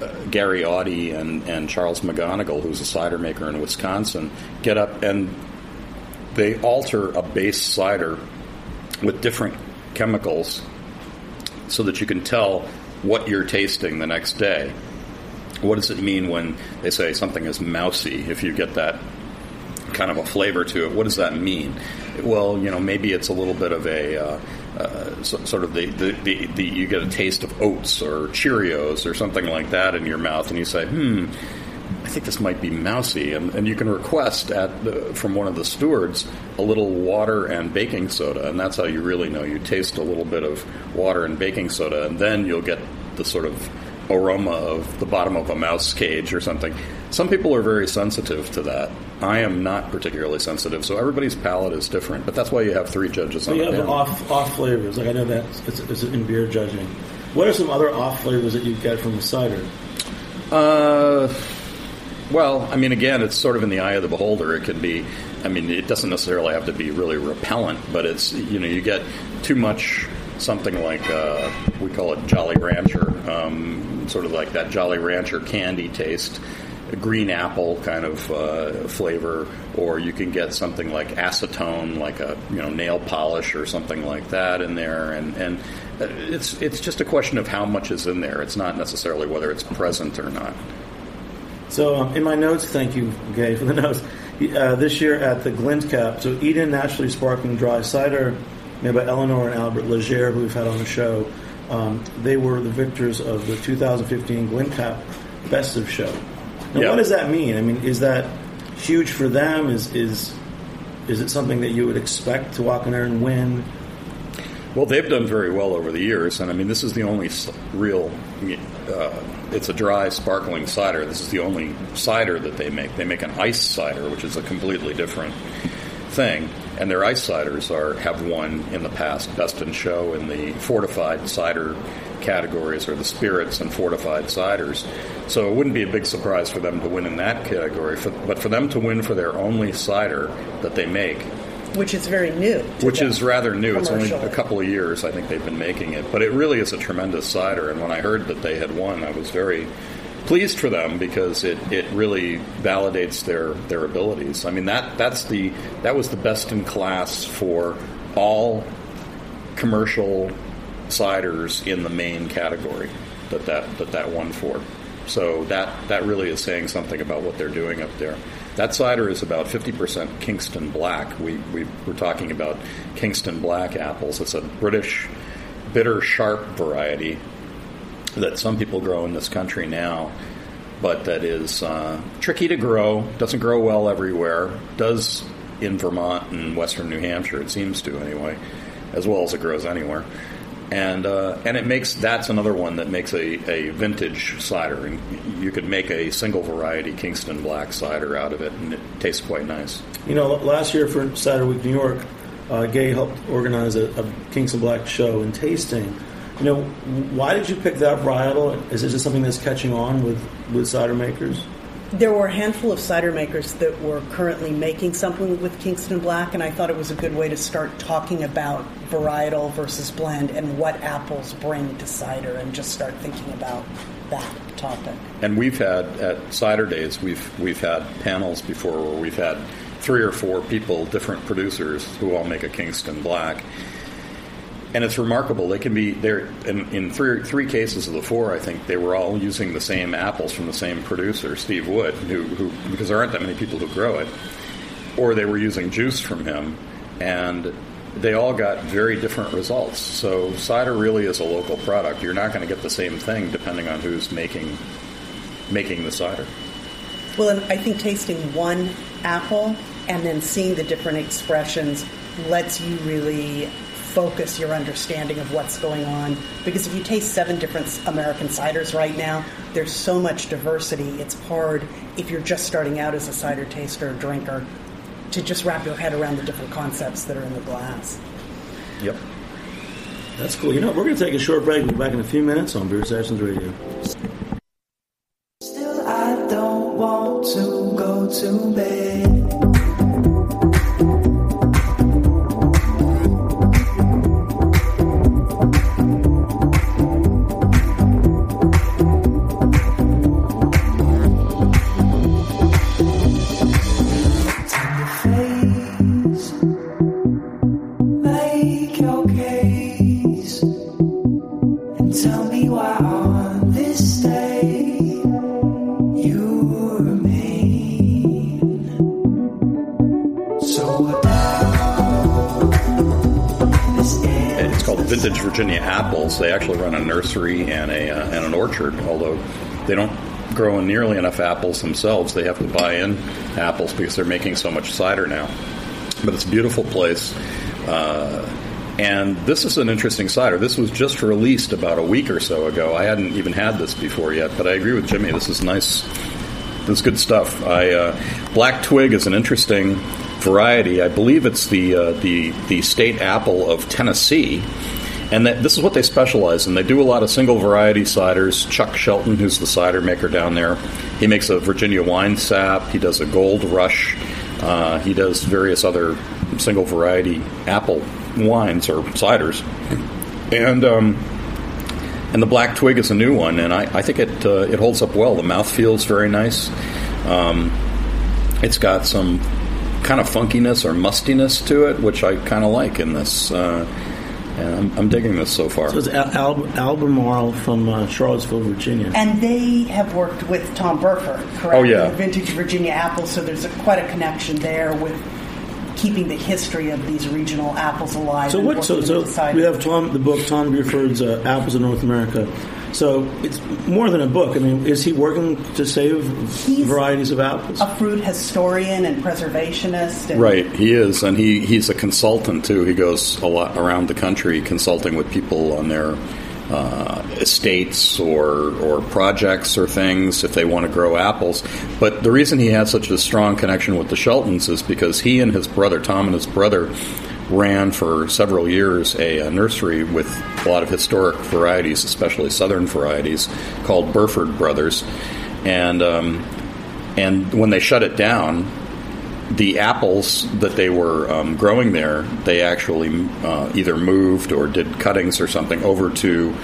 Uh, Gary Awdey and, and Charles McGonegal, who's a cider maker in Wisconsin, get up and they alter a base cider with different chemicals so that you can tell what you're tasting the next day what does it mean when they say something is mousy? If you get that kind of a flavor to it, what does that mean? Well, you know, maybe it's a little bit of a uh, uh, so, sort of the, the, the, the, you get a taste of oats or Cheerios or something like that in your mouth, and you say, hmm. I think this might be mousy, and, and you can request at the, from one of the stewards a little water and baking soda, and that's how you really know. You taste a little bit of water and baking soda, and then you'll get the sort of aroma of the bottom of a mouse cage or something. Some people are very sensitive to that. I am not particularly sensitive, so everybody's palate is different. But that's why you have three judges on you the have off off flavors. Like I know that it's, it's in beer judging. What are some other off flavors that you get from the cider? Uh, well, I mean, again, it's sort of in the eye of the beholder. It can be. I mean, it doesn't necessarily have to be really repellent, but it's you know you get too much something like uh, we call it Jolly Rancher, um, sort of like that Jolly Rancher candy taste, green apple kind of uh, flavor, or you can get something like acetone, like a you know nail polish or something like that in there, and and it's it's just a question of how much is in there. It's not necessarily whether it's present or not. So um, in my notes, thank you, Gay, for the notes. Uh, this year at the Glint Cap, so Eden Naturally Sparkling Dry Cider made by Eleanor and Albert Leger, who we've had on the show. Um, they were the victors of the 2015 Glint Cap Best of Show. Now, yeah. what does that mean? I mean, is that huge for them? Is is is it something that you would expect to walk in there and win? Well, they've done very well over the years, and I mean, this is the only real. Uh, it's a dry, sparkling cider. This is the only cider that they make. They make an ice cider, which is a completely different thing and their ice ciders are have won in the past best in show in the fortified cider categories or the spirits and fortified ciders. So it wouldn't be a big surprise for them to win in that category. For, but for them to win for their only cider that they make, which is very new. which is rather new. It's only a couple of years I think they've been making it, but it really is a tremendous cider. And when I heard that they had won, I was very pleased for them because it, it really validates their their abilities. I mean that that's the that was the best in class for all commercial ciders in the main category that that, that, that won for. So that, that really is saying something about what they're doing up there. That cider is about 50% Kingston Black. We, we were talking about Kingston Black apples. It's a British bitter sharp variety that some people grow in this country now, but that is uh, tricky to grow, doesn't grow well everywhere, does in Vermont and western New Hampshire, it seems to anyway, as well as it grows anywhere. And uh, and it makes that's another one that makes a, a vintage cider, and you could make a single variety Kingston Black cider out of it, and it tastes quite nice. You know, last year for Cider Week New York, uh, Gay helped organize a, a Kingston Black show and tasting. You know, why did you pick that varietal? Is it just something that's catching on with, with cider makers? There were a handful of cider makers that were currently making something with Kingston Black, and I thought it was a good way to start talking about varietal versus blend and what apples bring to cider, and just start thinking about that topic. And we've had at cider days, we've we've had panels before where we've had three or four people, different producers, who all make a Kingston Black. And it's remarkable. They can be there in, in three three cases of the four. I think they were all using the same apples from the same producer, Steve Wood, who, who because there aren't that many people who grow it, or they were using juice from him, and they all got very different results. So cider really is a local product. You're not going to get the same thing depending on who's making making the cider. Well, and I think tasting one apple and then seeing the different expressions lets you really focus your understanding of what's going on. Because if you taste seven different American ciders right now, there's so much diversity. It's hard if you're just starting out as a cider taster or drinker to just wrap your head around the different concepts that are in the glass. Yep. That's cool. You know, we're going to take a short break. We'll be back in a few minutes on Beer Sessions Radio. Still, I don't want to go to bed. They actually run a nursery and a uh, and an orchard. Although they don't grow nearly enough apples themselves, they have to buy in apples because they're making so much cider now. But it's a beautiful place. Uh, and this is an interesting cider. This was just released about a week or so ago. I hadn't even had this before yet, but I agree with Jimmy. This is nice. This is good stuff. I uh, Black Twig is an interesting variety. I believe it's the uh, the the state apple of Tennessee, and that, this is what they specialize in. They do a lot of single variety ciders. Chuck Shelton, who's the cider maker down there, he makes a Virginia Winesap. He does a Gold Rush. Uh, he does various other single variety apple wines or ciders, and. Um, and the black twig is a new one, and I, I think it uh, it holds up well. The mouth feels very nice. Um, it's got some kind of funkiness or mustiness to it, which I kind of like in this. Uh, and I'm, I'm digging this so far. So it's Al- Al- Albemarle from uh, Charlottesville, Virginia. And they have worked with Tom Burford, correct? Oh, yeah. The Vintage Virginia apples, so there's a, quite a connection there with keeping the history of these regional apples alive. So and what? So, so with the cider. we have Tom, the book Tom Burford's uh, Apples of North America. So it's more than a book. I mean, is he working to save He's varieties of apples? a fruit historian and preservationist. And Right, he is, and he, he's a consultant too. He goes a lot around the country consulting with people on their uh, estates or or projects or things if they want to grow apples. But the reason he has such a strong connection with the Sheltons is because he and his brother, Tom and his brother, ran for several years a, a nursery with a lot of historic varieties, especially southern varieties, called Burford Brothers, and um, and when they shut it down the apples that they were um, growing there, they actually uh, either moved or did cuttings or something over to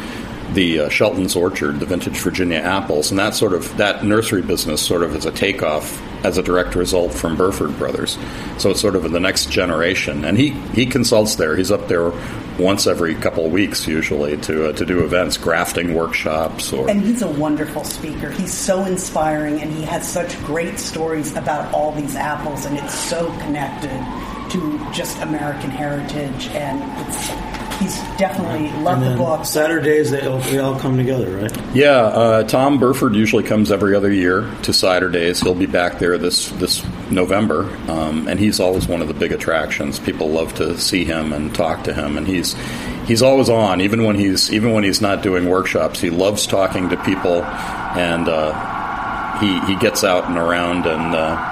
the uh, Shelton's Orchard, the vintage Virginia apples, and that sort of that nursery business sort of is a takeoff as a direct result from Burford Brothers. So it's sort of the next generation, and he he consults there. He's up there once every couple of weeks usually to uh, to do events, grafting workshops, or And he's a wonderful speaker. He's so inspiring, and he has such great stories about all these apples, and it's so connected to just American heritage. And it's he's definitely love And the book. Cider Days they all, they all come together, right? Yeah, uh, Tom Burford usually comes every other year to Cider Days. He'll be back there this this November, um, and he's always one of the big attractions. People love to see him and talk to him, and he's he's always on, even when he's even when he's not doing workshops. He loves talking to people, and uh, he he gets out and around and. Uh, Yeah,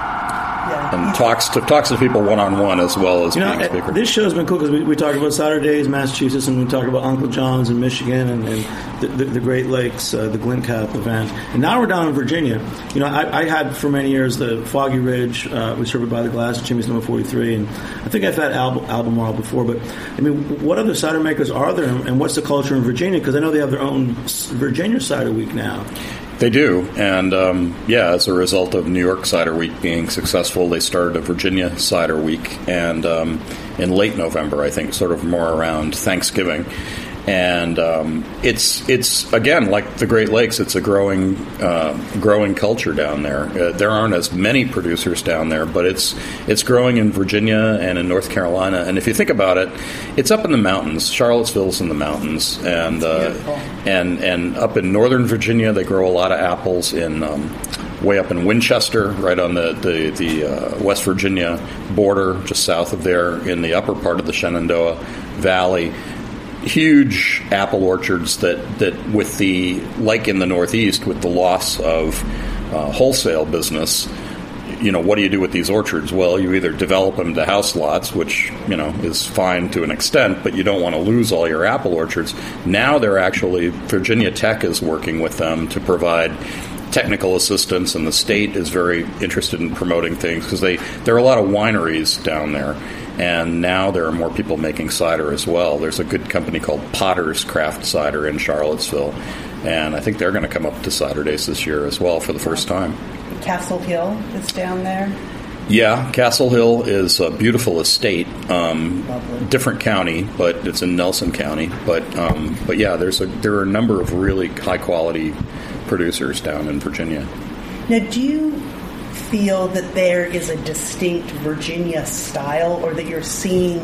and talks to talks to people one on one as well as You know, being uh, speaker. this show's been cool because we, we talk about Cider Days, Massachusetts, and we talk about Uncle John's in Michigan and, and the, the, the Great Lakes, uh, the Glint Cap event. And now we're down in Virginia. You know, I, I had for many years the Foggy Ridge, uh, was served by the Glass, Jimmy's number 43, and I think I've had Al- Albemarle before, but I mean, what other cider makers are there and what's the culture in Virginia? Because I know they have their own Virginia Cider Week now. They do, and um, yeah, as a result of New York Cider Week being successful, they started a Virginia Cider Week, and um, in late November, I think, sort of more around Thanksgiving. And um, it's it's again like the Great Lakes. It's a growing uh, growing culture down there. Uh, there aren't as many producers down there, but it's it's growing in Virginia and in North Carolina. And if you think about it, it's up in the mountains. Charlottesville's in the mountains, and uh, and and up in northern Virginia, they grow a lot of apples in um, way up in Winchester, right on the the, the uh, West Virginia border, just south of there, in the upper part of the Shenandoah Valley. Huge apple orchards that that with the like in the Northeast with the loss of uh, wholesale business you know, what do you do with these orchards? Well, you either develop them to house lots, which, you know, is fine to an extent, but you don't want to lose all your apple orchards. Now they're actually, Virginia Tech is working with them to provide technical assistance, and the state is very interested in promoting things because they, there are a lot of wineries down there. And now there are more people making cider as well. There's a good company called Potter's Craft Cider in Charlottesville, and I think they're going to come up to Cider Days this year as well for the first time. Castle Hill is down there. Yeah, Castle Hill is a beautiful estate. Um, different county, but it's in Nelson County. But um, but yeah, there's a there are a number of really high quality producers down in Virginia. Now, do you feel that there is a distinct Virginia style, or that you're seeing,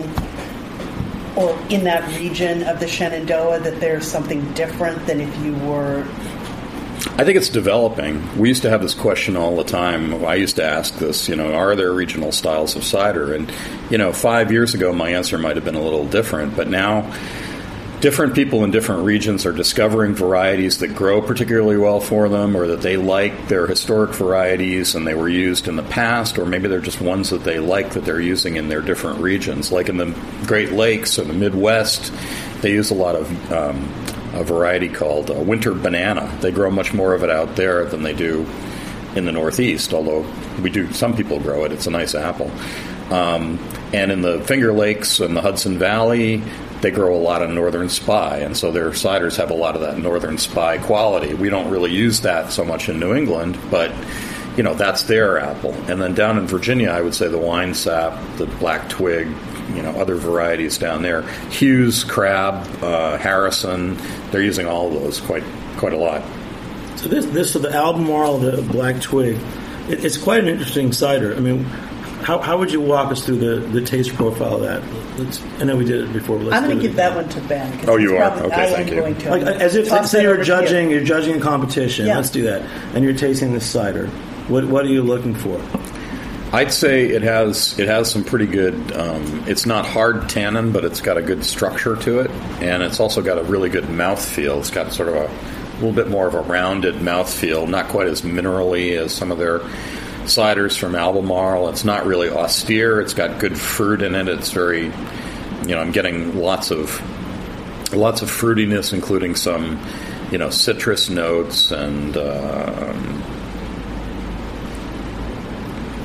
or in that region of the Shenandoah, that there's something different than if you were? I think it's developing. We used to have this question all the time. I used to ask this, you know, are there regional styles of cider? And, you know, five years ago, my answer might have been a little different, but now different people in different regions are discovering varieties that grow particularly well for them or that they like. They're historic varieties and they were used in the past, or maybe they're just ones that they like that they're using in their different regions. Like in the Great Lakes or the Midwest, they use a lot of um, a variety called uh, winter banana. They grow much more of it out there than they do in the Northeast, although we do, some people grow it. It's a nice apple. Um, and in the Finger Lakes and the Hudson Valley, they grow a lot of northern spy, and so their ciders have a lot of that northern spy quality. We don't really use that so much in New England, but you know that's their apple. And then down in Virginia, I would say the Winesap, the black twig, you know, other varieties down there. Hughes, Crab, uh, Harrison, they're using all those quite quite a lot. So this, this, so the Albemarle, the Black Twig, it, it's quite an interesting cider. I mean, how, how would you walk us through the, the taste profile of that? Let's, I know we did it before. But let's I'm going to give that one to Ben. 'cause Oh, it's you are? probably- Okay, I am thank you. Going to Like, as if toss say that you're over to you. judging, you're judging a competition. Yeah. Let's do that, and you're tasting this cider. What what are you looking for? I'd say it has it has some pretty good. Um, it's not hard tannin, but it's got a good structure to it, and it's also got a really good mouth feel. It's got sort of a little bit more of a rounded mouth feel, not quite as minerally as some of their ciders from Albemarle. It's not really austere. It's got good fruit in it. It's very, you know, I'm getting lots of lots of fruitiness, including some, you know, citrus notes and. um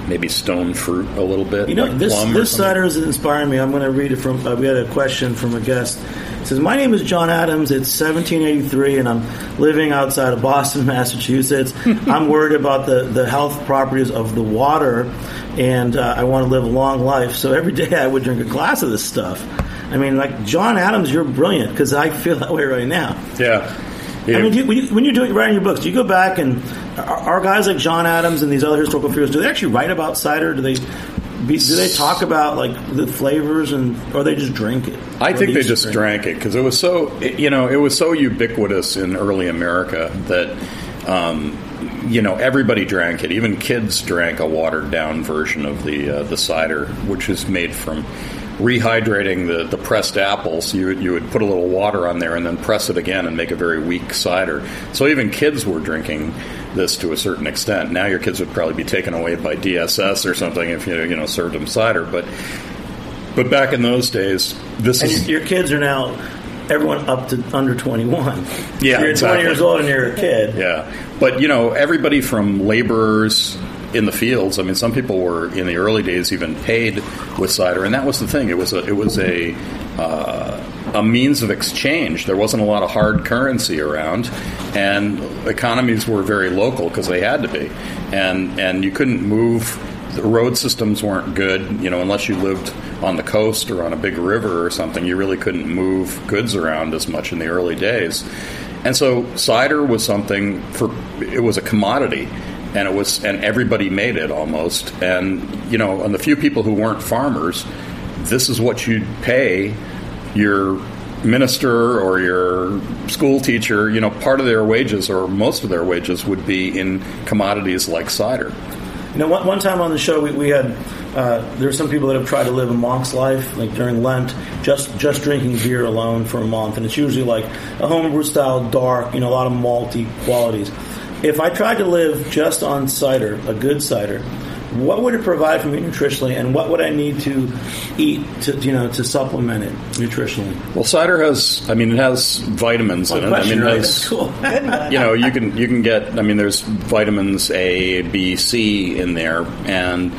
maybe stone fruit a little bit. You know, like this this cider is inspiring me. I'm going to read it from. Uh, we had a question from a guest. Says, "My name is John Adams. It's 1783, and I'm living outside of Boston, Massachusetts. I'm worried about the the health properties of the water, and uh, I want to live a long life. So every day I would drink a glass of this stuff. I mean, like John Adams, you're brilliant because I feel that way right now. Yeah. I mean, you, when, you, when you're doing writing your books, do you go back and are, are guys like John Adams and these other historical figures? Do they actually write about cider? Do they be, do they talk about like the flavors and or they just drink it? I think they just drank it because it was so it- you know it was so ubiquitous in early America that um, you know everybody drank it. Even kids drank a watered down version of the uh, the cider, which is made from rehydrating the, the pressed apples. You would, you would put a little water on there and then press it again and make a very weak cider. So even kids were drinking this to a certain extent. Now your kids would probably be taken away by DSS or something if you you know served them cider, but. But back in those days, this And is your, your kids are now everyone up to under 21. Yeah, you're exactly. 20 years old and you're a kid. Yeah, but you know, everybody from laborers in the fields. I mean, some people were in the early days even paid with cider, and that was the thing. It was a it was a uh, a means of exchange. There wasn't a lot of hard currency around, and economies were very local because they had to be, and and you couldn't move. The road systems weren't good, you know, unless you lived on the coast or on a big river or something. You really couldn't move goods around as much in the early days. And so cider was something for it was a commodity and it was and everybody made it almost. And you know and the few people who weren't farmers this is what you'd pay your minister or your school teacher you know part of their wages or most of their wages would be in commodities like cider. You know, one, one time on the show, we, we had uh, there's some people that have tried to live a monk's life, like during Lent, just just drinking beer alone for a month, and it's usually like a homebrew style, dark, you know, a lot of malty qualities. If I tried to live just on cider, a good cider, what would it provide for me nutritionally, and what would I need to eat to you know to supplement it nutritionally? well cider has i mean it has vitamins in One it i mean right? has- cool. you know, you can you can get. I mean, there's vitamins A, B, C in there, and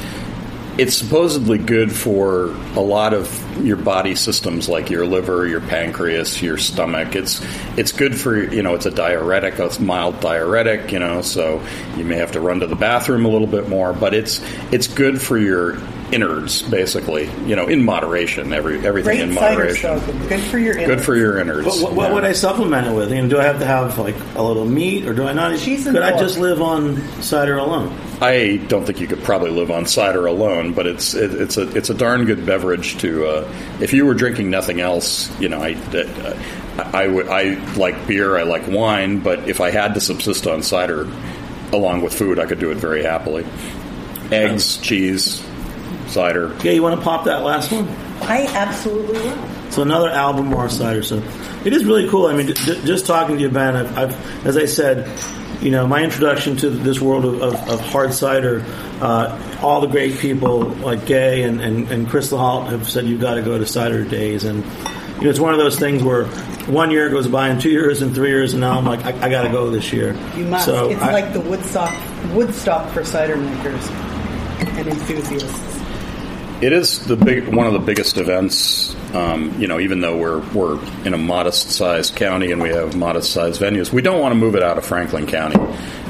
it's supposedly good for a lot of your body systems, like your liver, your pancreas, your stomach. It's it's good for you know, it's a diuretic, a mild diuretic. You know, so you may have to run to the bathroom a little bit more, but it's it's good for your innards, basically. You know, in moderation. Every everything Great in moderation. so good for your Good for your innards. What, what, what yeah. would I supplement it with? I mean, do I have to have like a little meat, or do I not? Cheese and could I just live on cider alone? I don't think you could probably live on cider alone, but it's it, it's a it's a darn good beverage to. Uh, if you were drinking nothing else, you know, I, I, I would I like beer, I like wine, but if I had to subsist on cider along with food, I could do it very happily. Eggs, cheese, cider. Yeah, you want to pop that last one? I absolutely will. So another Albemarle cider. So it is really cool. I mean, j- just talking to you, Ben. I've, I've, as I said, you know, my introduction to this world of, of, of hard cider. Uh, all the great people like Gay and, and, and Crystal Halt have said you've got to go to cider days, and you know, it's one of those things where one year goes by, and two years, and three years, and now I'm like, I, I got to go this year. You must. So it's I- like the Woodstock Woodstock for cider makers and enthusiasts. It is the big one of the biggest events. Um, you know, even though we're we're in a modest-sized county and we have modest-sized venues, we don't want to move it out of Franklin County.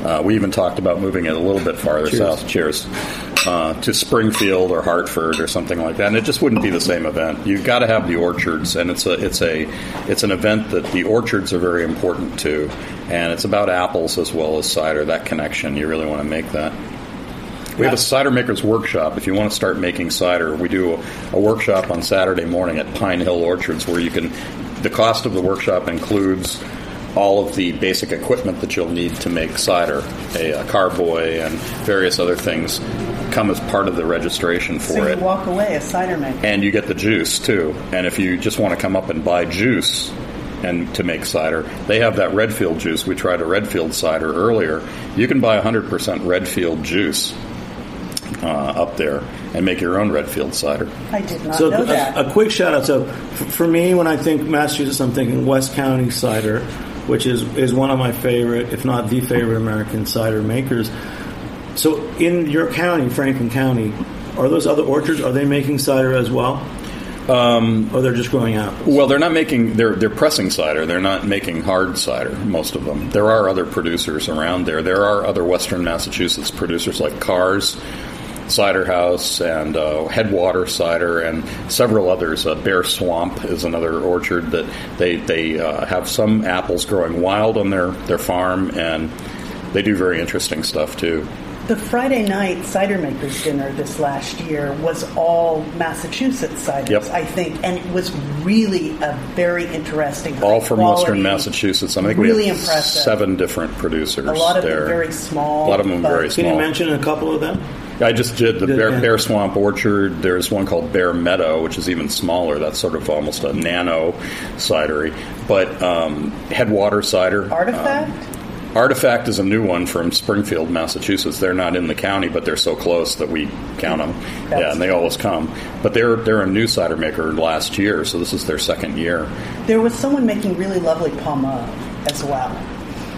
Uh, we even talked about moving it a little bit farther Cheers. south. Cheers. Uh, to Springfield or Hartford or something like that, and it just wouldn't be the same event. You've got to have the orchards, and it's a it's a it's an event that the orchards are very important to, and it's about apples as well as cider. That connection, you really want to make that. We have a cider makers workshop. If you want to start making cider, we do a, a workshop on Saturday morning at Pine Hill Orchards where you can. The cost of the workshop includes all of the basic equipment that you'll need to make cider, a, a carboy and various other things come as part of the registration for So it. you walk away a cider maker. and you get the juice too. And if you just want to come up and buy juice and to make cider, they have that Redfield juice. We tried a Redfield cider earlier. You can buy 100% Redfield juice uh, up there and make your own Redfield cider. I did not So know a, that. a quick shout out. So f- for me, when I think Massachusetts, I'm thinking West County cider, which is is one of my favorite, if not the favorite, American cider makers. So in your county, Franklin County, are those other orchards? Are they making cider as well? Um, or they're just growing apples? Well, they're not making they're they're pressing cider. They're not making hard cider. Most of them. There are other producers around there. There are other Western Massachusetts producers like Carr's Cider House and uh, Headwater Cider and several others. Uh, Bear Swamp is another orchard that they they uh, have some apples growing wild on their their farm and they do very interesting stuff too. The Friday night cider makers dinner this last year was all Massachusetts ciders, Yep. I think, and it was really a very interesting. All from quality, Western Massachusetts. I think really we have impressive. seven different producers A lot of there. them very small. A lot of them but- very Can you mention a couple of them? I just did the Bear. Bear Swamp Orchard. There's one called Bear Meadow, which is even smaller. That's sort of almost a nano cidery. But um, Headwater Cider. Artifact? um, Artifact is a new one from Springfield, Massachusetts. They're not in the county, but they're so close that we count them. That's- yeah, and they always come. But they're they're a new cider maker last year, so this is their second year. There was someone making really lovely pommeau as well.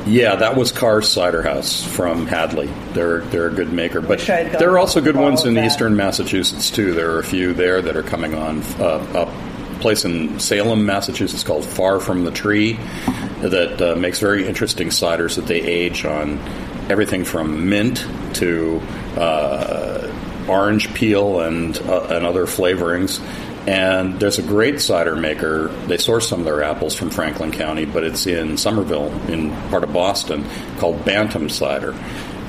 Yeah, that was Carr's Cider House from Hadley. They're they're a good maker, but Wish I had gone there are also good ones in that. eastern Massachusetts too. There are a few there that are coming on. Uh, a place in Salem, Massachusetts called Far from the Tree that uh, makes very interesting ciders that they age on everything from mint to uh, orange peel and uh, and other flavorings. And there's a great cider maker. They source some of their apples from Franklin County, but it's in Somerville, in part of Boston, called Bantam Cider.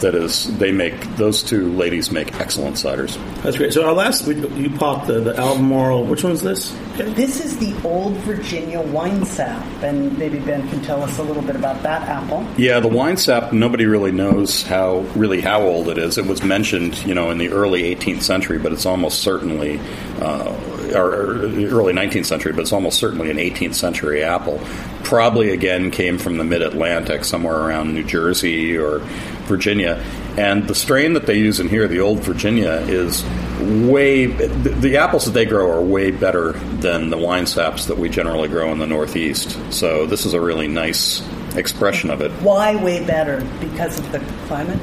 That is, they make those two ladies make excellent ciders. That's great. So our last, we, you popped the, the Albemarle. Which one's this? This is the Old Virginia Winesap, and maybe Ben can tell us a little bit about that apple. Yeah, the Winesap. Nobody really knows how really how old it is. It was mentioned, you know, in the early 18th century, but it's almost certainly, uh, or, early 19th century, but it's almost certainly an 18th century apple. Probably again came from the Mid Atlantic, somewhere around New Jersey or Virginia. And the strain that they use in here, the Old Virginia, is way. The, the apples that they grow are way better than the Winesaps that we generally grow in the Northeast. So this is a really nice expression of it. Why way better? Because of the climate?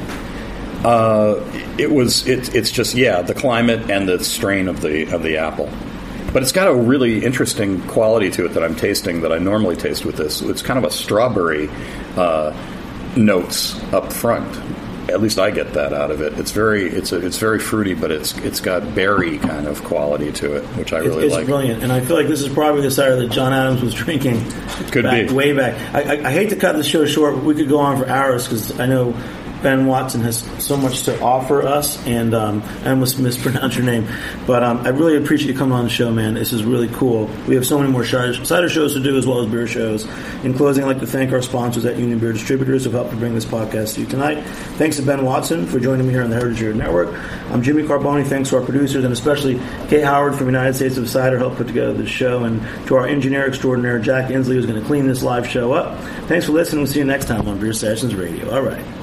Uh, it was. It, it's just yeah, the climate and the strain of the of the apple. But it's got a really interesting quality to it that I'm tasting that I normally taste with this. It's kind of a strawberry uh, notes up front. At least I get that out of it. It's very it's a, it's very fruity, but it's it's got berry kind of quality to it, which I really it's like. brilliant, and I feel like this is probably the cider that John Adams was drinking. Could back, be. way back. I, I, I hate to cut the show short, but we could go on for hours because I know Ben Watson has so much to offer us, and um, I almost mispronounced your name, but um, I really appreciate you coming on the show, man. This is really cool. We have so many more cider, shows to do as well as beer shows. In closing, I'd like to thank our sponsors at Union Beer Distributors who helped to bring this podcast to you tonight. Thanks to Ben Watson for joining me here on the Heritage Radio Network. I'm Jimmy Carbone. Thanks to our producers and especially Kay Howard from United States of Cider helped put together this show, and to our engineer extraordinaire Jack Inslee who's going to clean this live show up. Thanks for listening. We'll see you next time on Beer Sessions Radio. All right.